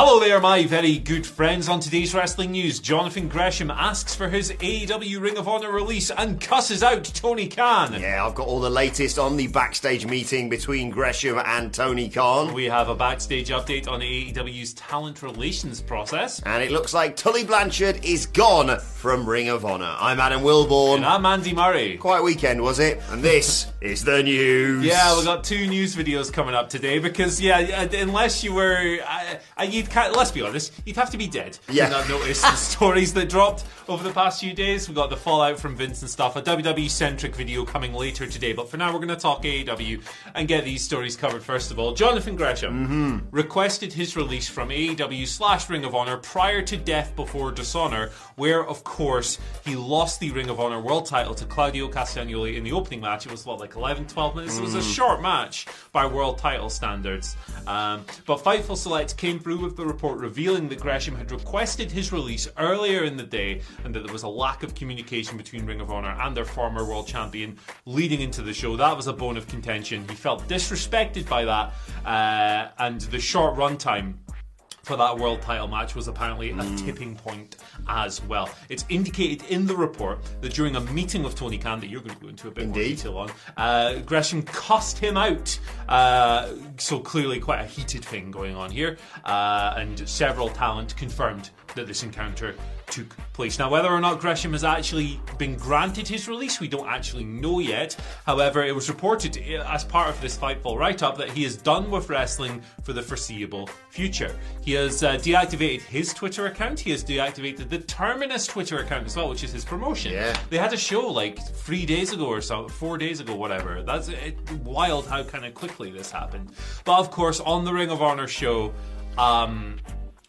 Hello there, my very good friends. On today's wrestling news, Jonathan Gresham asks for his AEW Ring of Honor release and cusses out Tony Khan. Yeah, I've got all the latest on the backstage meeting between Gresham and Tony Khan. We have a backstage update on AEW's talent relations process. And it looks like Tully Blanchard is gone from Ring of Honor. I'm Adam Wilborn. And I'm Andy Murray. Quiet weekend, was it? And this is the news. Yeah, we've got two news videos coming up today because, yeah, unless you were. Uh, uh you'd let's be honest, you'd have to be dead. Yeah. I've noticed the stories that dropped over the past few days. We got the fallout from Vince and stuff. A WWE centric video coming later today, but for now we're going to talk AEW and get these stories covered first of all. Jonathan Gresham mm-hmm. requested his release from AEW slash Ring of Honor prior to Death Before Dishonor, where of course he lost the Ring of Honor World Title to Claudio Castagnoli in the opening match. It was what like 11, 12 minutes. Mm. It was a mm. short match by World Title standards, um, but Fightful Select came through with the report revealing that Gresham had requested his release earlier in the day and that there was a lack of communication between Ring of Honor and their former world champion leading into the show. That was a bone of contention. He felt disrespected by that, uh, and the short runtime for that world title match was apparently a mm. tipping point as well. It's indicated in the report that during a meeting of Tony Khan that you're going to go into a bit Indeed. more detail on, uh, Gresham cussed him out. Uh, so clearly, quite a heated thing going on here, uh, and several talent confirmed that this encounter took place. Now, whether or not Gresham has actually been granted his release, we don't actually know yet. However, it was reported as part of this Fightful write up that he is done with wrestling for the foreseeable future. He has uh, deactivated his Twitter account, he has deactivated the Terminus Twitter account as well, which is his promotion. Yeah. They had a show like three days ago or so, four days ago, whatever. That's it, wild how kind of quickly this happened. But of course, on the Ring of Honor show, um,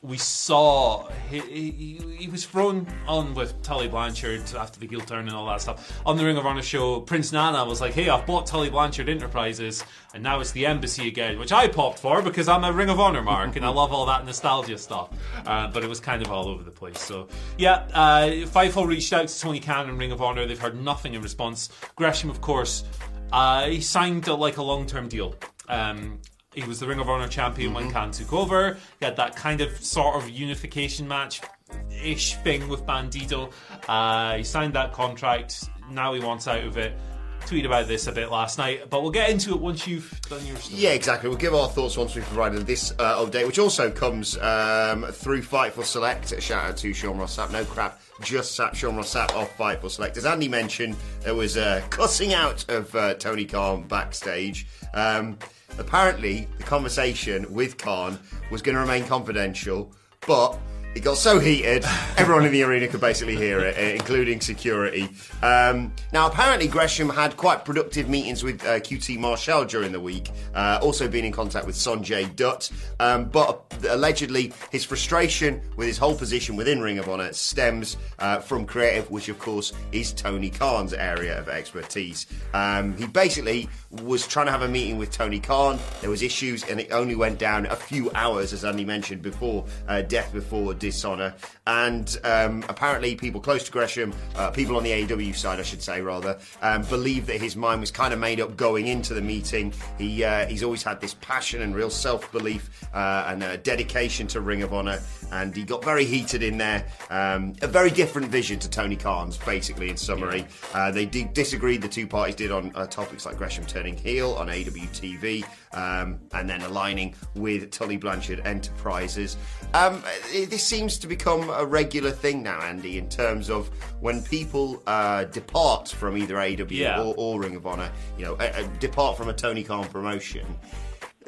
we saw he, he, he, was thrown on with Tully Blanchard after the heel turn and all that stuff. On the Ring of Honor show, Prince Nana was like, "Hey, I've bought Tully Blanchard Enterprises, and now it's the Embassy again," which I popped for because I'm a Ring of Honor mark and I love all that nostalgia stuff. Uh, but it was kind of all over the place. So yeah, uh, reached out to Tony Khan and Ring of Honor. They've heard nothing in response. Gresham, of course, uh, he signed like a long-term deal. Um, he was the Ring of Honor champion mm-hmm. when Khan took over. He had that kind of sort of unification match ish thing with Bandido. Uh, he signed that contract. Now he wants out of it. Tweet about this a bit last night, but we'll get into it once you've done your story. Yeah, exactly. We'll give our thoughts once we've provided this uh, update, which also comes um, through Fightful Select. A shout out to Sean Ross Sapp. No crap, just sat Sean Ross Sapp off Fightful Select. As Andy mentioned, there was a cussing out of uh, Tony Khan backstage. Um, Apparently, the conversation with Khan was going to remain confidential, but it got so heated, everyone in the arena could basically hear it, uh, including security. Um, now, apparently, Gresham had quite productive meetings with uh, QT Marshall during the week, uh, also being in contact with Sonjay Dutt. Um, but allegedly, his frustration with his whole position within Ring of Honor stems uh, from creative, which, of course, is Tony Khan's area of expertise. Um, he basically was trying to have a meeting with Tony Khan. There was issues, and it only went down a few hours, as Andy mentioned before, uh, death before dishonor. And um, apparently, people close to Gresham, uh, people on the AEW side, I should say, rather, um, believe that his mind was kind of made up going into the meeting. He uh, he's always had this passion and real self belief uh, and uh, dedication to Ring of Honor, and he got very heated in there. Um, a very different vision to Tony Khan's, basically, in summary. Uh, they d- disagreed, the two parties did, on uh, topics like Gresham turning heel on AEW TV um, and then aligning with Tully Blanchard Enterprises. Um, this seems to become a regular thing now, Andy, in terms of when people uh, depart from either AEW Yeah. or, or Ring of Honor, you know, uh, uh, depart from a Tony Khan promotion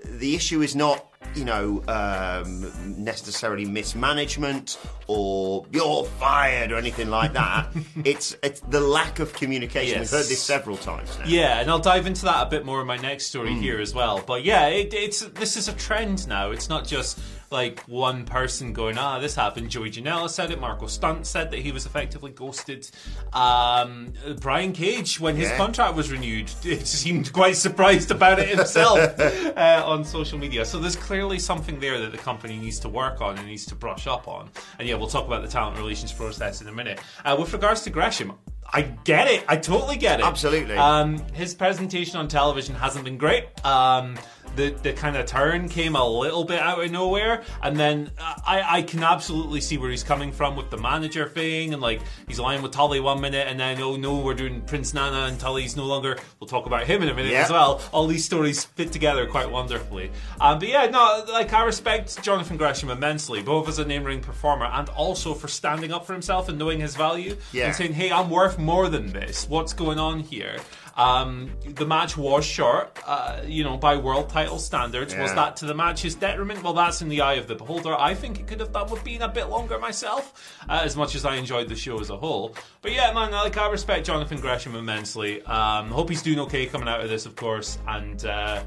the issue is not you know um, necessarily mismanagement or you're fired or anything like that it's it's the lack of communication Yes. we've heard this several times now Yeah, and I'll dive into that a bit more in my next story Hmm. here as well. But yeah, it, it's this is a trend now. It's not just like one person going, ah, this happened. Joey Janela said it. Marco Stunt said that he was effectively ghosted. Um, Brian Cage, when his Yeah. contract was renewed, seemed quite surprised about it himself uh, on social media. So there's clearly something there that the company needs to work on and needs to brush up on. And yeah, we'll talk about the talent relations process in a minute. Uh, with regards to Gresham, I get it. I totally get it. Absolutely. Um, his presentation on television hasn't been great. Um, the the kind of turn came a little bit out of nowhere, and then uh, I I can absolutely see where he's coming from with the manager thing, and like he's lying with Tully one minute, and then oh no, we're doing Prince Nana, and Tully's no longer. We'll talk about him in a minute Yeah. as well. All these stories fit together quite wonderfully. Um, but yeah, no, like I respect Jonathan Gresham immensely, both as a name ring performer and also for standing up for himself and knowing his value Yeah. and saying, "Hey, I'm worth more than this. What's going on here?" Um, the match was short, uh, you know, by world title standards. Was that to the match's detriment? Well, that's in the eye of the beholder. I think it could have done with being a bit longer myself, uh, as much as I enjoyed the show as a whole. But yeah, man, like I respect Jonathan Gresham immensely. Um, hope he's doing okay coming out of this, of course. And uh,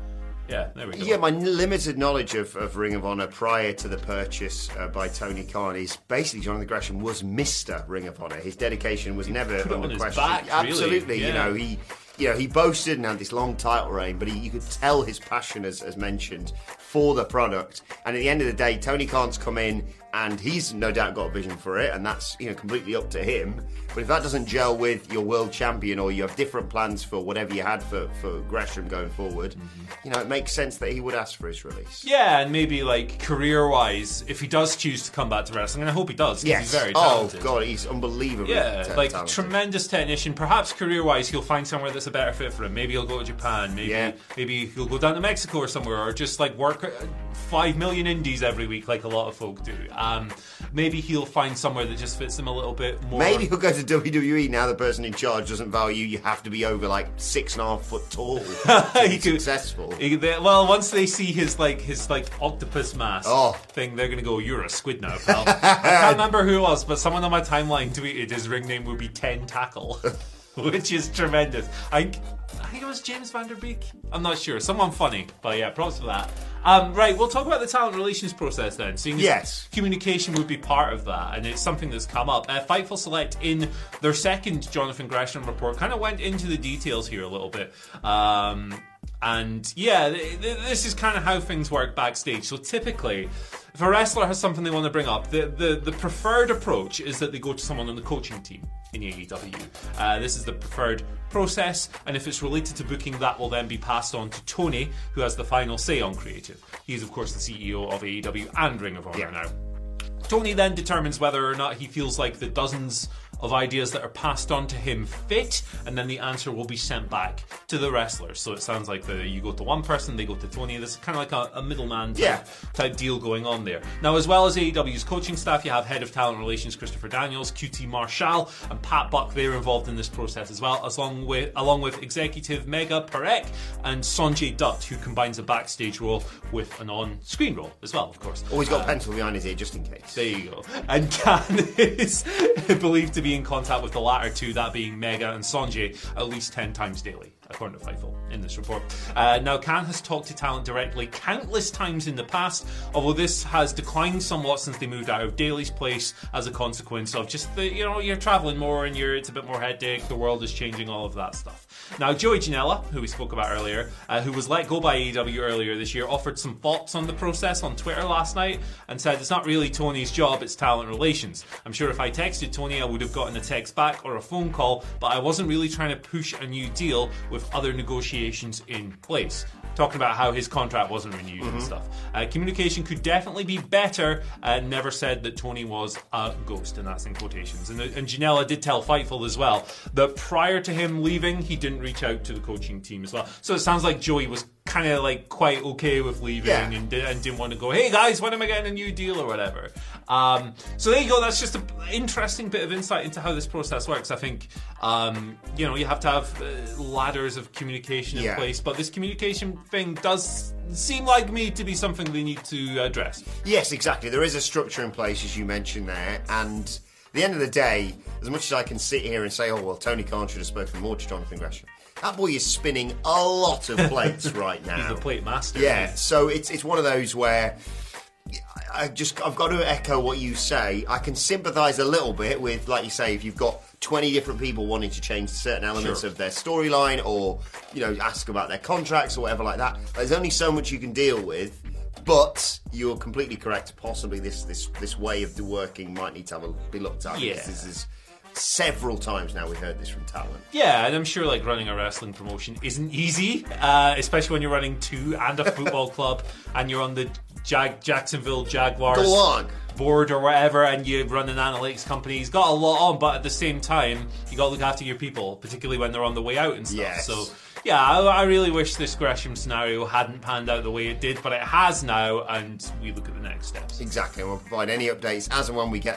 yeah, there we go. Yeah, my limited knowledge of, of Ring of Honor prior to the purchase uh, by Tony Khan is basically Jonathan Gresham was Mr. Ring of Honor. His dedication was never put under on question. back, really. Absolutely, you know he. You know, he boasted and had this long title reign, but he, you could tell his passion, as, as mentioned, for the product. And at the end of the day, Tony Khan's come in and he's no doubt got a vision for it, and that's you know completely up to him. But if that doesn't gel with your world champion, or you have different plans for whatever you had for, for Gresham going forward, you know, it makes sense that he would ask for his release. Yeah, and maybe like career wise, if he does choose to come back to wrestling, and I hope he does, because Yes. he's very oh talented. god, he's unbelievably Yeah, ta- like talented. tremendous technician. Perhaps career-wise, he'll find somewhere that's a better fit for him. Maybe he'll go to Japan. Maybe Yeah. maybe he'll go down to Mexico or somewhere, or just like work uh, five million indies every week, like a lot of folk do. Um, maybe he'll find somewhere that just fits him a little bit more. Maybe he'll go to WWE now. The person in charge doesn't value you have to be over like six and a half foot tall to be successful. He- they- well, once they see his like his like octopus mask Oh. thing, they're gonna go, "You're a squid now, pal." I can't remember who it was, but someone on my timeline tweeted his ring name would be Ten Tackle, which is tremendous. I, I think it was James Vanderbeek. I'm not sure. Someone funny, but yeah, props for that. Um, right, we'll talk about the talent relations process then. Seeing as Yes. communication would be part of that, and it's something that's come up. Uh, Fightful Select, in their second Jonathan Gresham report, kind of went into the details here a little bit. Um, and yeah, th- th- this is kind of how things work backstage. So typically, if a wrestler has something they want to bring up, the, the, the preferred approach is that they go to someone on the coaching team in AEW. Uh, this is the preferred process, and if it's related to booking, that will then be passed on to Tony, who has the final say on creative. He's, of course, the CEO of AEW and Ring of Honor Yeah. now. Tony then determines whether or not he feels like the dozens of ideas that are passed on to him fit, and then the answer will be sent back to the wrestlers. So it sounds like the, you go to one person, they go to Tony. There's kind of like a, a middleman type, Yeah. type deal going on there. Now, as well as AEW's coaching staff, you have head of talent relations Christopher Daniels, QT Marshall, and Pat Buck. They're involved in this process as well, as along with along with executive Megha Parekh and Sonjay Dutt, who combines a backstage role with an on-screen role as well, of course. Always got a pencil behind his ear just in case. There you go. And Khan is believed to be in contact with the latter two, that being Megha and Sonjay, at least 10 times daily. According to Fightful in this report. Uh, now, Khan has talked to talent directly countless times in the past, although this has declined somewhat since they moved out of Daily's place as a consequence of just the, you know, you're traveling more and you're it's a bit more headache, the world is changing, all of that stuff. Now, Joey Janela, who we spoke about earlier, uh, who was let go by AEW earlier this year, offered some thoughts on the process on Twitter last night and said it's not really Tony's job, it's talent relations. I'm sure if I texted Tony, I would have gotten a text back or a phone call, but I wasn't really trying to push a new deal with other negotiations in place talking about how his contract wasn't renewed and stuff. Uh, communication could definitely be better. Uh, never said that Tony was a ghost, and that's in quotations. And, and Janela did tell Fightful as well that prior to him leaving, he didn't reach out to the coaching team as well. So it sounds like Joey was kind of like quite okay with leaving Yeah. and, di- and didn't want to go, hey guys, when am I getting a new deal or whatever. Um, so there you go. That's just an interesting bit of insight into how this process works. I think, um, you know, you have to have uh, ladders of communication in Yeah. place, but this communication thing does seem like me to be something they need to address. Yes, exactly. There is a structure in place, as you mentioned there, and at the end of the day, as much as I can sit here and say, "Oh well, Tony Khan should have spoken more to Jonathan Gresham," that boy is spinning a lot of plates right now. He's the plate master. Yeah, so it's it's one of those where I just I've got to echo what you say. I can sympathise a little bit with, like you say, if you've got twenty different people wanting to change certain elements Sure. of their storyline, or you know, ask about their contracts or whatever like that. There's only so much you can deal with. But you're completely correct. Possibly this this this way of the working might need to have a, be looked at. Yeah. because This is several times now we've heard this from talent. Yeah, and I'm sure like running a wrestling promotion isn't easy, uh, especially when you're running two and a football club and you're on the Jag- Jacksonville Jaguars Go on. board or whatever, and you run an analytics company. He's got a lot on, but at the same time, you got to look after your people, particularly when they're on the way out and stuff. Yes. So. Yeah, I, I really wish this Gresham scenario hadn't panned out the way it did, but it has now, and we look at the next steps. Exactly, and we'll provide any updates as and when we get.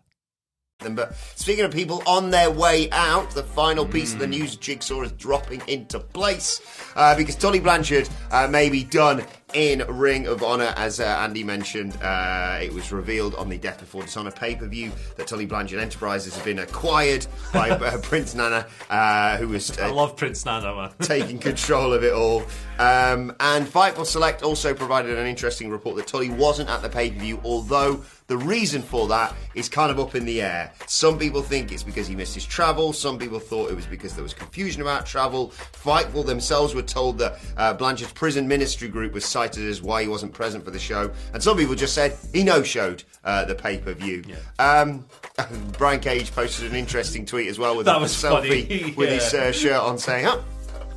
Them. But speaking of people on their way out, the final piece of the news jigsaw is dropping into place uh, because Tully Blanchard uh, may be done in Ring of Honor, as uh, Andy mentioned. Uh, it was revealed on the Death Before Dishonor pay per view that Tully Blanchard Enterprises has been acquired by uh, Prince Nana, uh, who was I uh, love Prince Nana, taking control of it all. Um, and Fightful Select also provided an interesting report that Tully wasn't at the pay per view, although The reason for that is kind of up in the air. Some people think it's because he missed his travel. Some people thought it was because there was confusion about travel. Fightful themselves were told that uh, Blanchard's prison ministry group was cited as why he wasn't present for the show. And some people just said he no-showed uh, the pay-per-view. Um, Brian Cage posted an interesting tweet as well with That a selfie funny, with his uh, shirt on saying, oh,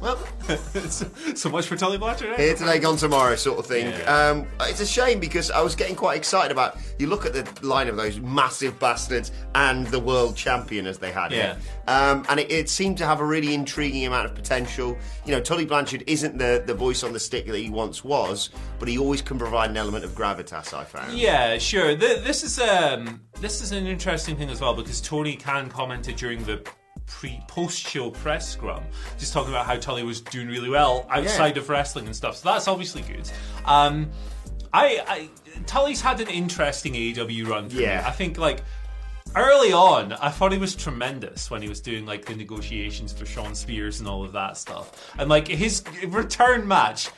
well, so, much for Tully Blanchard. eh? here today, gone tomorrow, sort of thing. Yeah. Um, it's a shame because I was getting quite excited about. You look at the line of those massive bastards and the world champion as they had Yeah. it, um, and it, it seemed to have a really intriguing amount of potential. You know, Tully Blanchard isn't the the voice on the stick that he once was, but he always can provide an element of gravitas. I found. Yeah, sure. Th- this is um, this is an interesting thing as well because Tony Khan commented during the pre post show press scrum, just talking about how Tully was doing really well outside of wrestling and stuff. So that's obviously good. Um, I, I Tully's had an interesting AEW run. For Yeah. me. I think like. Early on, I thought he was tremendous when he was doing like the negotiations for Shawn Spears and all of that stuff. And like his return match,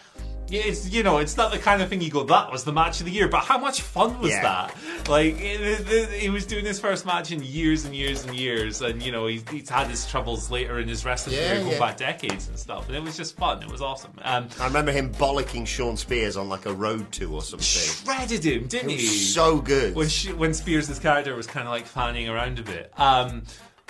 yeah, it's you know, it's not the kind of thing you go, that was the match of the year. But how much fun was Yeah. that? Like he was doing his first match in years and years and years, and you know he's, he's had his troubles later in his wrestling Yeah, career, going yeah. back decades and stuff. And it was just fun. It was awesome. Um, I remember him bollocking Shawn Spears on like a road to or something. shredded him, didn't he? so good. when she, when Spears' character was kind of like fanning around a bit. Um,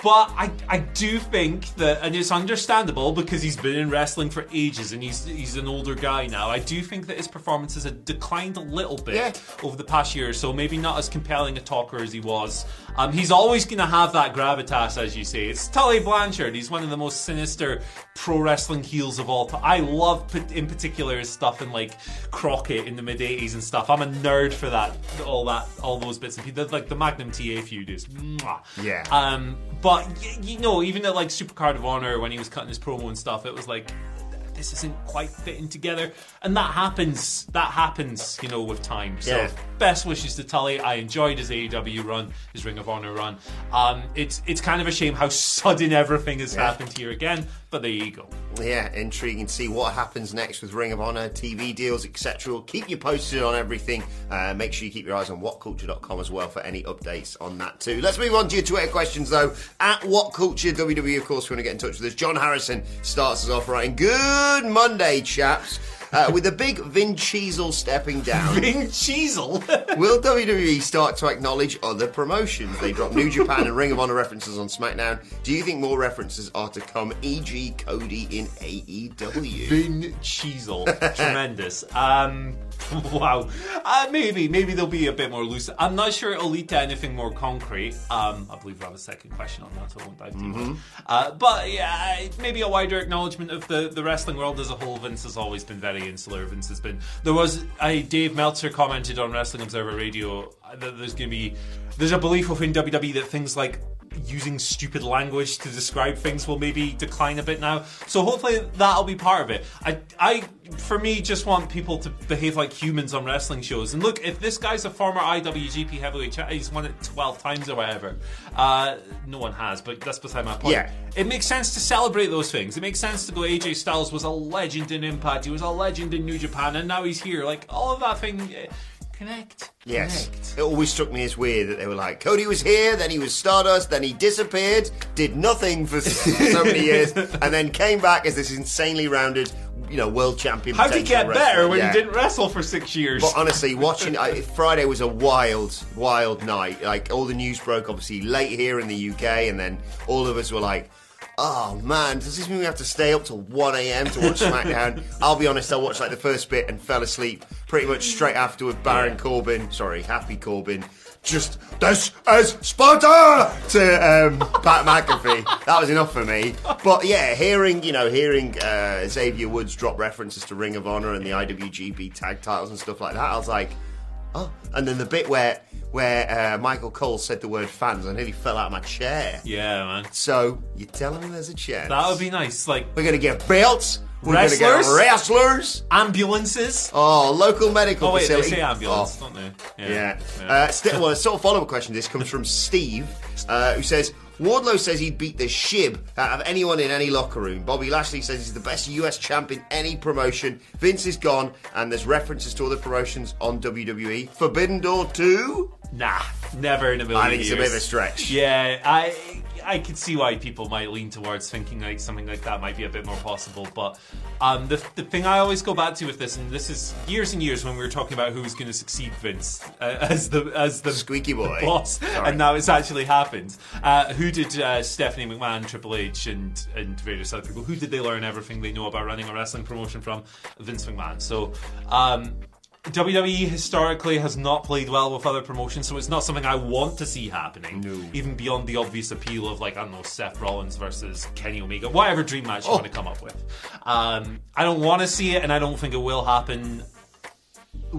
but I, I do think that, and it's understandable because he's been in wrestling for ages and he's he's an older guy now. I do think that his performances have declined a little bit Yeah. over the past year or so. Maybe not as compelling a talker as he was. Um, he's always going to have that gravitas, as you say. It's Tully Blanchard. He's one of the most sinister pro wrestling heels of all time. I love, in particular, his stuff in like Crockett in the mid '80s and stuff. I'm a nerd for that, all that, all those bits and pieces. Like the Magnum TA feud is, mwah. Yeah. Um, but you know, even at like Supercard of Honor when he was cutting his promo and stuff, it was like this isn't quite fitting together, and that happens. That happens, you know, with time. So Yeah. best wishes to Tully. I enjoyed his AEW run, his Ring of Honor run. Um, it's it's kind of a shame how sudden everything has Yeah. happened here again, but there you go. Yeah, intriguing to see what happens next with Ring of Honor, TV deals, etc. We'll keep you posted on everything. Uh, make sure you keep your eyes on whatculture.com as well for any updates on that too. Let's move on to your Twitter questions though. At What Culture WWE, of course, you want to get in touch with us. John Harrison starts us off writing, Good Monday, chaps. Uh, with the big Vin Cheezel stepping down. Vin Cheezel. Will WWE start to acknowledge other promotions? They drop New Japan and Ring of Honor references on SmackDown. Do you think more references are to come, e.g., Cody in AEW? Vin Cheezel. Tremendous. Um, wow. Uh, maybe, maybe they'll be a bit more loose. I'm not sure it'll lead to anything more concrete. Um, I believe we have a second question on that, so I won't dive too much. Uh, but yeah, maybe a wider acknowledgement of the, the wrestling world as a whole. Vince has always been very insular. Vince has been. There was a Dave Meltzer commented on Wrestling Observer Radio uh, that there's going to be there's a belief within WWE that things like using stupid language to describe things will maybe decline a bit now. So hopefully that'll be part of it. I, I, for me, just want people to behave like humans on wrestling shows. And look, if this guy's a former IWGP Heavyweight Champion, he's won it twelve times or whatever. Uh, no one has, but that's beside my point. Yeah. It makes sense to celebrate those things. It makes sense to go. AJ Styles was a legend in Impact. He was a legend in New Japan, and now he's here. Like all of that thing. eh, Connect. Yes. Connect. It always struck me as weird that they were like, Cody was here, then he was Stardust, then he disappeared, did nothing for so many years, and then came back as this insanely rounded, you know, world champion. How'd he potential get better when Yeah. he didn't wrestle for six years? But honestly, watching I, Friday was a wild, wild night. Like all the news broke obviously late here in the UK, and then all of us were like, "Oh man, does this mean we have to stay up till one a.m. to watch SmackDown?" I'll be honest, I watched like the first bit and fell asleep pretty much straight after with Baron. Corbin. Sorry, Happy Corbin. Just this is Sparta to um, Pat McAfee. That was enough for me. But yeah, hearing you know hearing uh, Xavier Woods drop references to Ring of Honor and the IWGP tag titles and stuff like that, I was like, oh. And then the bit where where uh, Michael Cole said the word fans, I nearly fell out of my chair. yeah, man. So you're telling me there's a chance? That would be nice. Like We're gonna get belts. We're gonna Wrestlers? get wrestlers. ambulances. Oh, local medical Oh wait, facility. they say ambulance, Oh, don't they? Yeah. Uh, st- well, a sort of follow up question. This comes from Steve, uh, who says, Wardlow says he'd beat the shib out of anyone in any locker room. Bobby Lashley says he's the best US champ in any promotion. Vince is gone, and there's references to other promotions on WWE. Forbidden Door 2? Nah, never in a million years. I think it's a bit of a stretch. Yeah, I I could see why people might lean towards thinking like something like that might be a bit more possible. But um, the the thing I always go back to with this, and this is years and years when we were talking about who was going to succeed Vince uh, as the as the Squeaky boy. boss, Sorry. and now it's actually happened. Uh, who did uh, Stephanie McMahon, Triple H, and and various other people? Who did they learn everything they know about running a wrestling promotion from? Vince McMahon. So. Um, WWE historically has not played well with other promotions, so it's not something I want to see happening. No. Even beyond the obvious appeal of, like, I don't know, Seth Rollins versus Kenny Omega, whatever dream match you Oh. want to come up with. Um, I don't want to see it, and I don't think it will happen.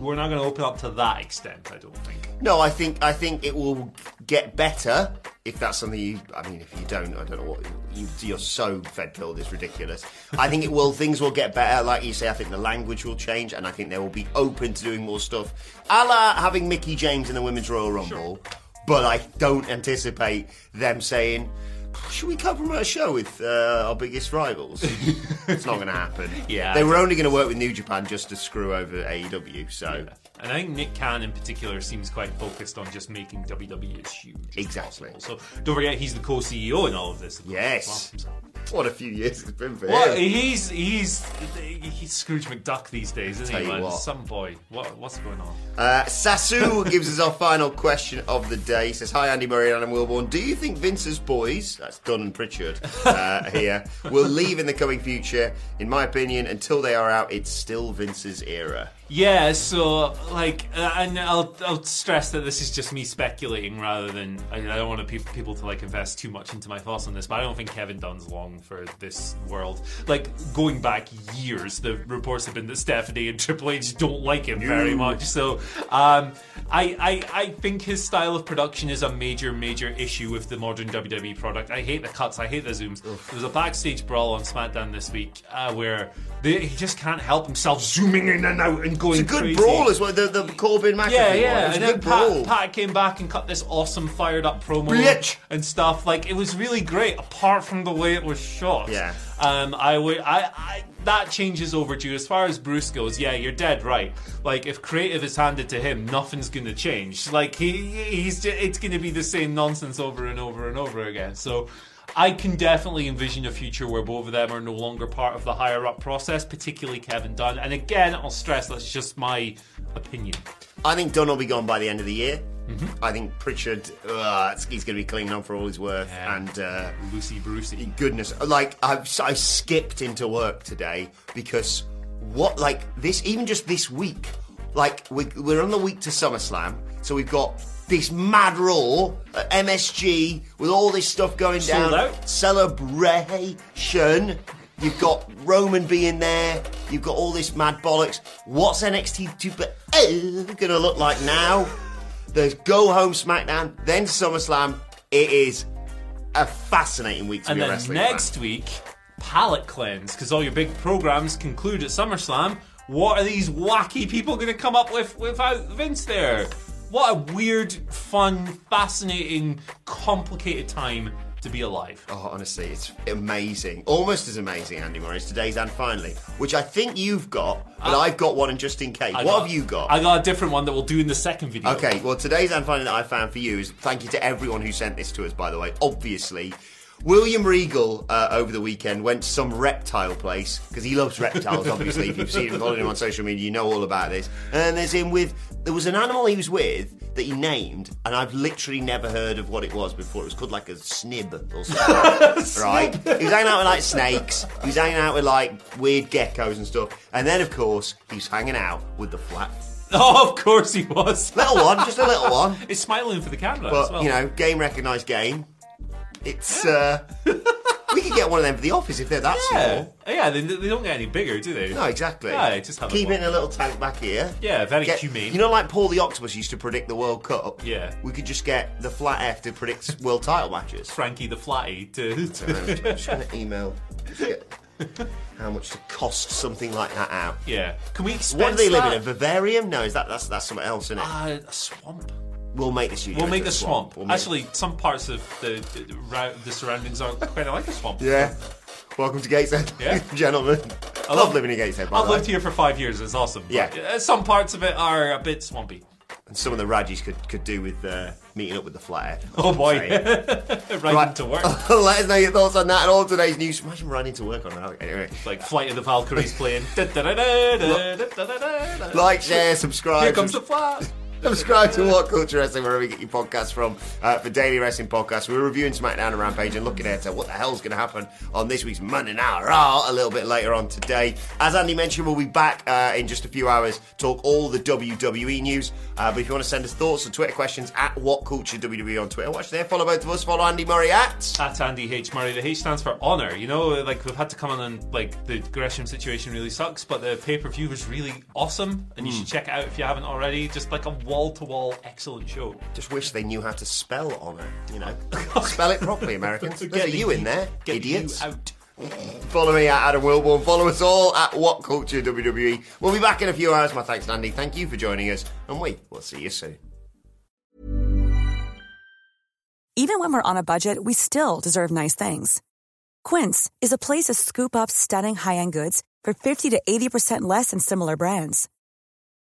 We're not going to open up to that extent, I don't think. No, I think I think it will get better if that's something you. I mean, if you don't, I don't know what you, you're so fed pilled. It's ridiculous. I think it will. Things will get better, like you say. I think the language will change, and I think they will be open to doing more stuff, a la having Mickie James in the Women's Royal Rumble. But I don't anticipate them saying. Should we come a show with uh, our biggest rivals? it's not going to happen. Yeah, they were only going to work with New Japan just to screw over AEW. So And I think Nick Khan in particular seems quite focused on just making WWE as huge Exactly. possible. So don't forget he's the co-CEO in all of this. of Yes. as well. What a few years it's been for Well, him. he's he's he's Scrooge McDuck these days, isn't Tell he? you man? what. Some boy. What what's going on? Uh, Sasu gives us our final question of the day. He says, Hi, Andy Murray and Adam Wilborn. Do you think Vince's boys, that's Dunn and Pritchard uh, here, will leave in the coming future? In my opinion, until they are out, it's still Vince's era. Yeah, so like, uh, and I'll I'll stress that this is just me speculating rather than I, I don't want to pe- people to like invest too much into my thoughts on this, but I don't think Kevin Dunn's long for this world. Like going back years, the reports have been that Stephanie and Triple H don't like him very much. So um, I, I I think his style of production is a major major issue with the modern WWE product. I hate the cuts, I hate the zooms. There was a backstage brawl on SmackDown this week uh, where they, he just can't help himself zooming in and out and going It's a good crazy. brawl as well, the, the Corbin McAfee Yeah, yeah. And a then good brawl. Pat, Pat came back and cut this awesome fired up promo and stuff. Like it was really great, apart from the way it was shot. Yeah. Um, I would, I, I, that changes overdue. As far as Bruce goes, yeah, you're dead right. Like if creative is handed to him, nothing's gonna change. Like he, he's, ju- it's gonna be the same nonsense over and over and over again. So. I can definitely envision a future where both of them are no longer part of the higher up process, particularly Kevin Dunn. And again, I'll stress that's just my opinion. I think Dunn will be gone by the end of the year. Mm-hmm. I think Pritchard, uh, he's going to be clinging on for all his worth. Yeah. And uh, Lucy Brucey. goodness, like I, I skipped into work today because what, like this, even just this week, like we, we're on the week to SummerSlam, so we've got this mad raw at MSG with all this stuff going Sold down, out. celebration. You've got Roman being there. You've got all this mad bollocks. What's NXT 2 going to look like now? There's Go Home SmackDown, then SummerSlam. It is a fascinating week to And be a then wrestling next week, palate cleanse, because all your big programs conclude at SummerSlam. What are these wacky people going to come up with without Vince there? What a weird, fun, fascinating, complicated time to be alive. Oh, honestly, it's amazing. Almost as amazing, Andy Murray, as today's and finally, which I think you've got, but Uh, I've got one, and just in case. I what got- have you got? I got a different one that we'll do in the second video. Okay, well, today's and finally that I found for you is thank you to everyone who sent this to us, by the way. Obviously, William Regal uh, over the weekend went to some reptile place because he loves reptiles. Obviously, if you've seen him following him on social media, you know all about this. And there's him with there was an animal he was with that he named, and I've literally never heard of what it was before. It was called like a snib or something, right? He was hanging out with like snakes. He was hanging out with like weird geckos and stuff. And then, of course, he was hanging out with the flat Oh, of course he was. little one, just a little one. It's smiling for the camera But as well. you know, game recognised game. It's uh, we could get one of them for the office if they're that yeah, small. yeah. They, they don't get any bigger, do they? No, exactly. Yeah, just have a keep it in a little tank back here. Yeah, very Get- humane. You know, like Paul the Octopus used to predict the World Cup. Yeah. we could just get the Flat F to predict world title matches. Frankie the Flatty to. I'm just going to email get how much to cost something like that out. yeah. Can we expense What do they live in? A vivarium? No, is that that's that's something else, isn't it? Uh, a swamp we'll make the studio. We'll make a swamp. swamp. We'll make Actually, some parts of the, the, the surroundings are kind of like a swamp. Yeah. Welcome to Gateshead, yeah. gentlemen. I love, living in Gateshead. I've lived here for five years. It's awesome. Yeah. Uh, some parts of it are a bit swampy. And some of the radgies could, could do with uh, meeting up with the flyer. Oh boy, riding right. to work. Let us know your thoughts on that and all today's news. Imagine riding to work on that. Anyway, like Flight of the Valkyries playing. like, share, subscribe. Here comes the flyer. Subscribe to What Culture Wrestling wherever you get your podcasts from uh, for daily wrestling podcasts. We're reviewing SmackDown and Rampage and looking at uh, what the hell's going to happen on this week's Monday Night Raw a little bit later on today. As Andy mentioned, we'll be back uh, in just a few hours talk all the WWE news. Uh, but if you want to send us thoughts or Twitter questions at What Culture WWE on Twitter, watch there. Follow both of us. Follow Andy Murray at. At Andy H. Murray, the H stands for honor. You know, like we've had to come on and like the Gresham situation really sucks, but the pay per view was really awesome, and you should check it out if you haven't already. Just like a wall to wall excellent show. Just wish they knew how to spell honor. You know, spell it properly, Americans. There's a you in there, Get idiots. you out. Follow me at Adam Wilborn. Follow us all at What Culture WWE. We'll be back in a few hours. My thanks, Andy. Thank you for joining us, and we will see you soon. Even when we're on a budget, we still deserve nice things. Quince is a place to scoop up stunning high-end goods for 50 to 80% less than similar brands.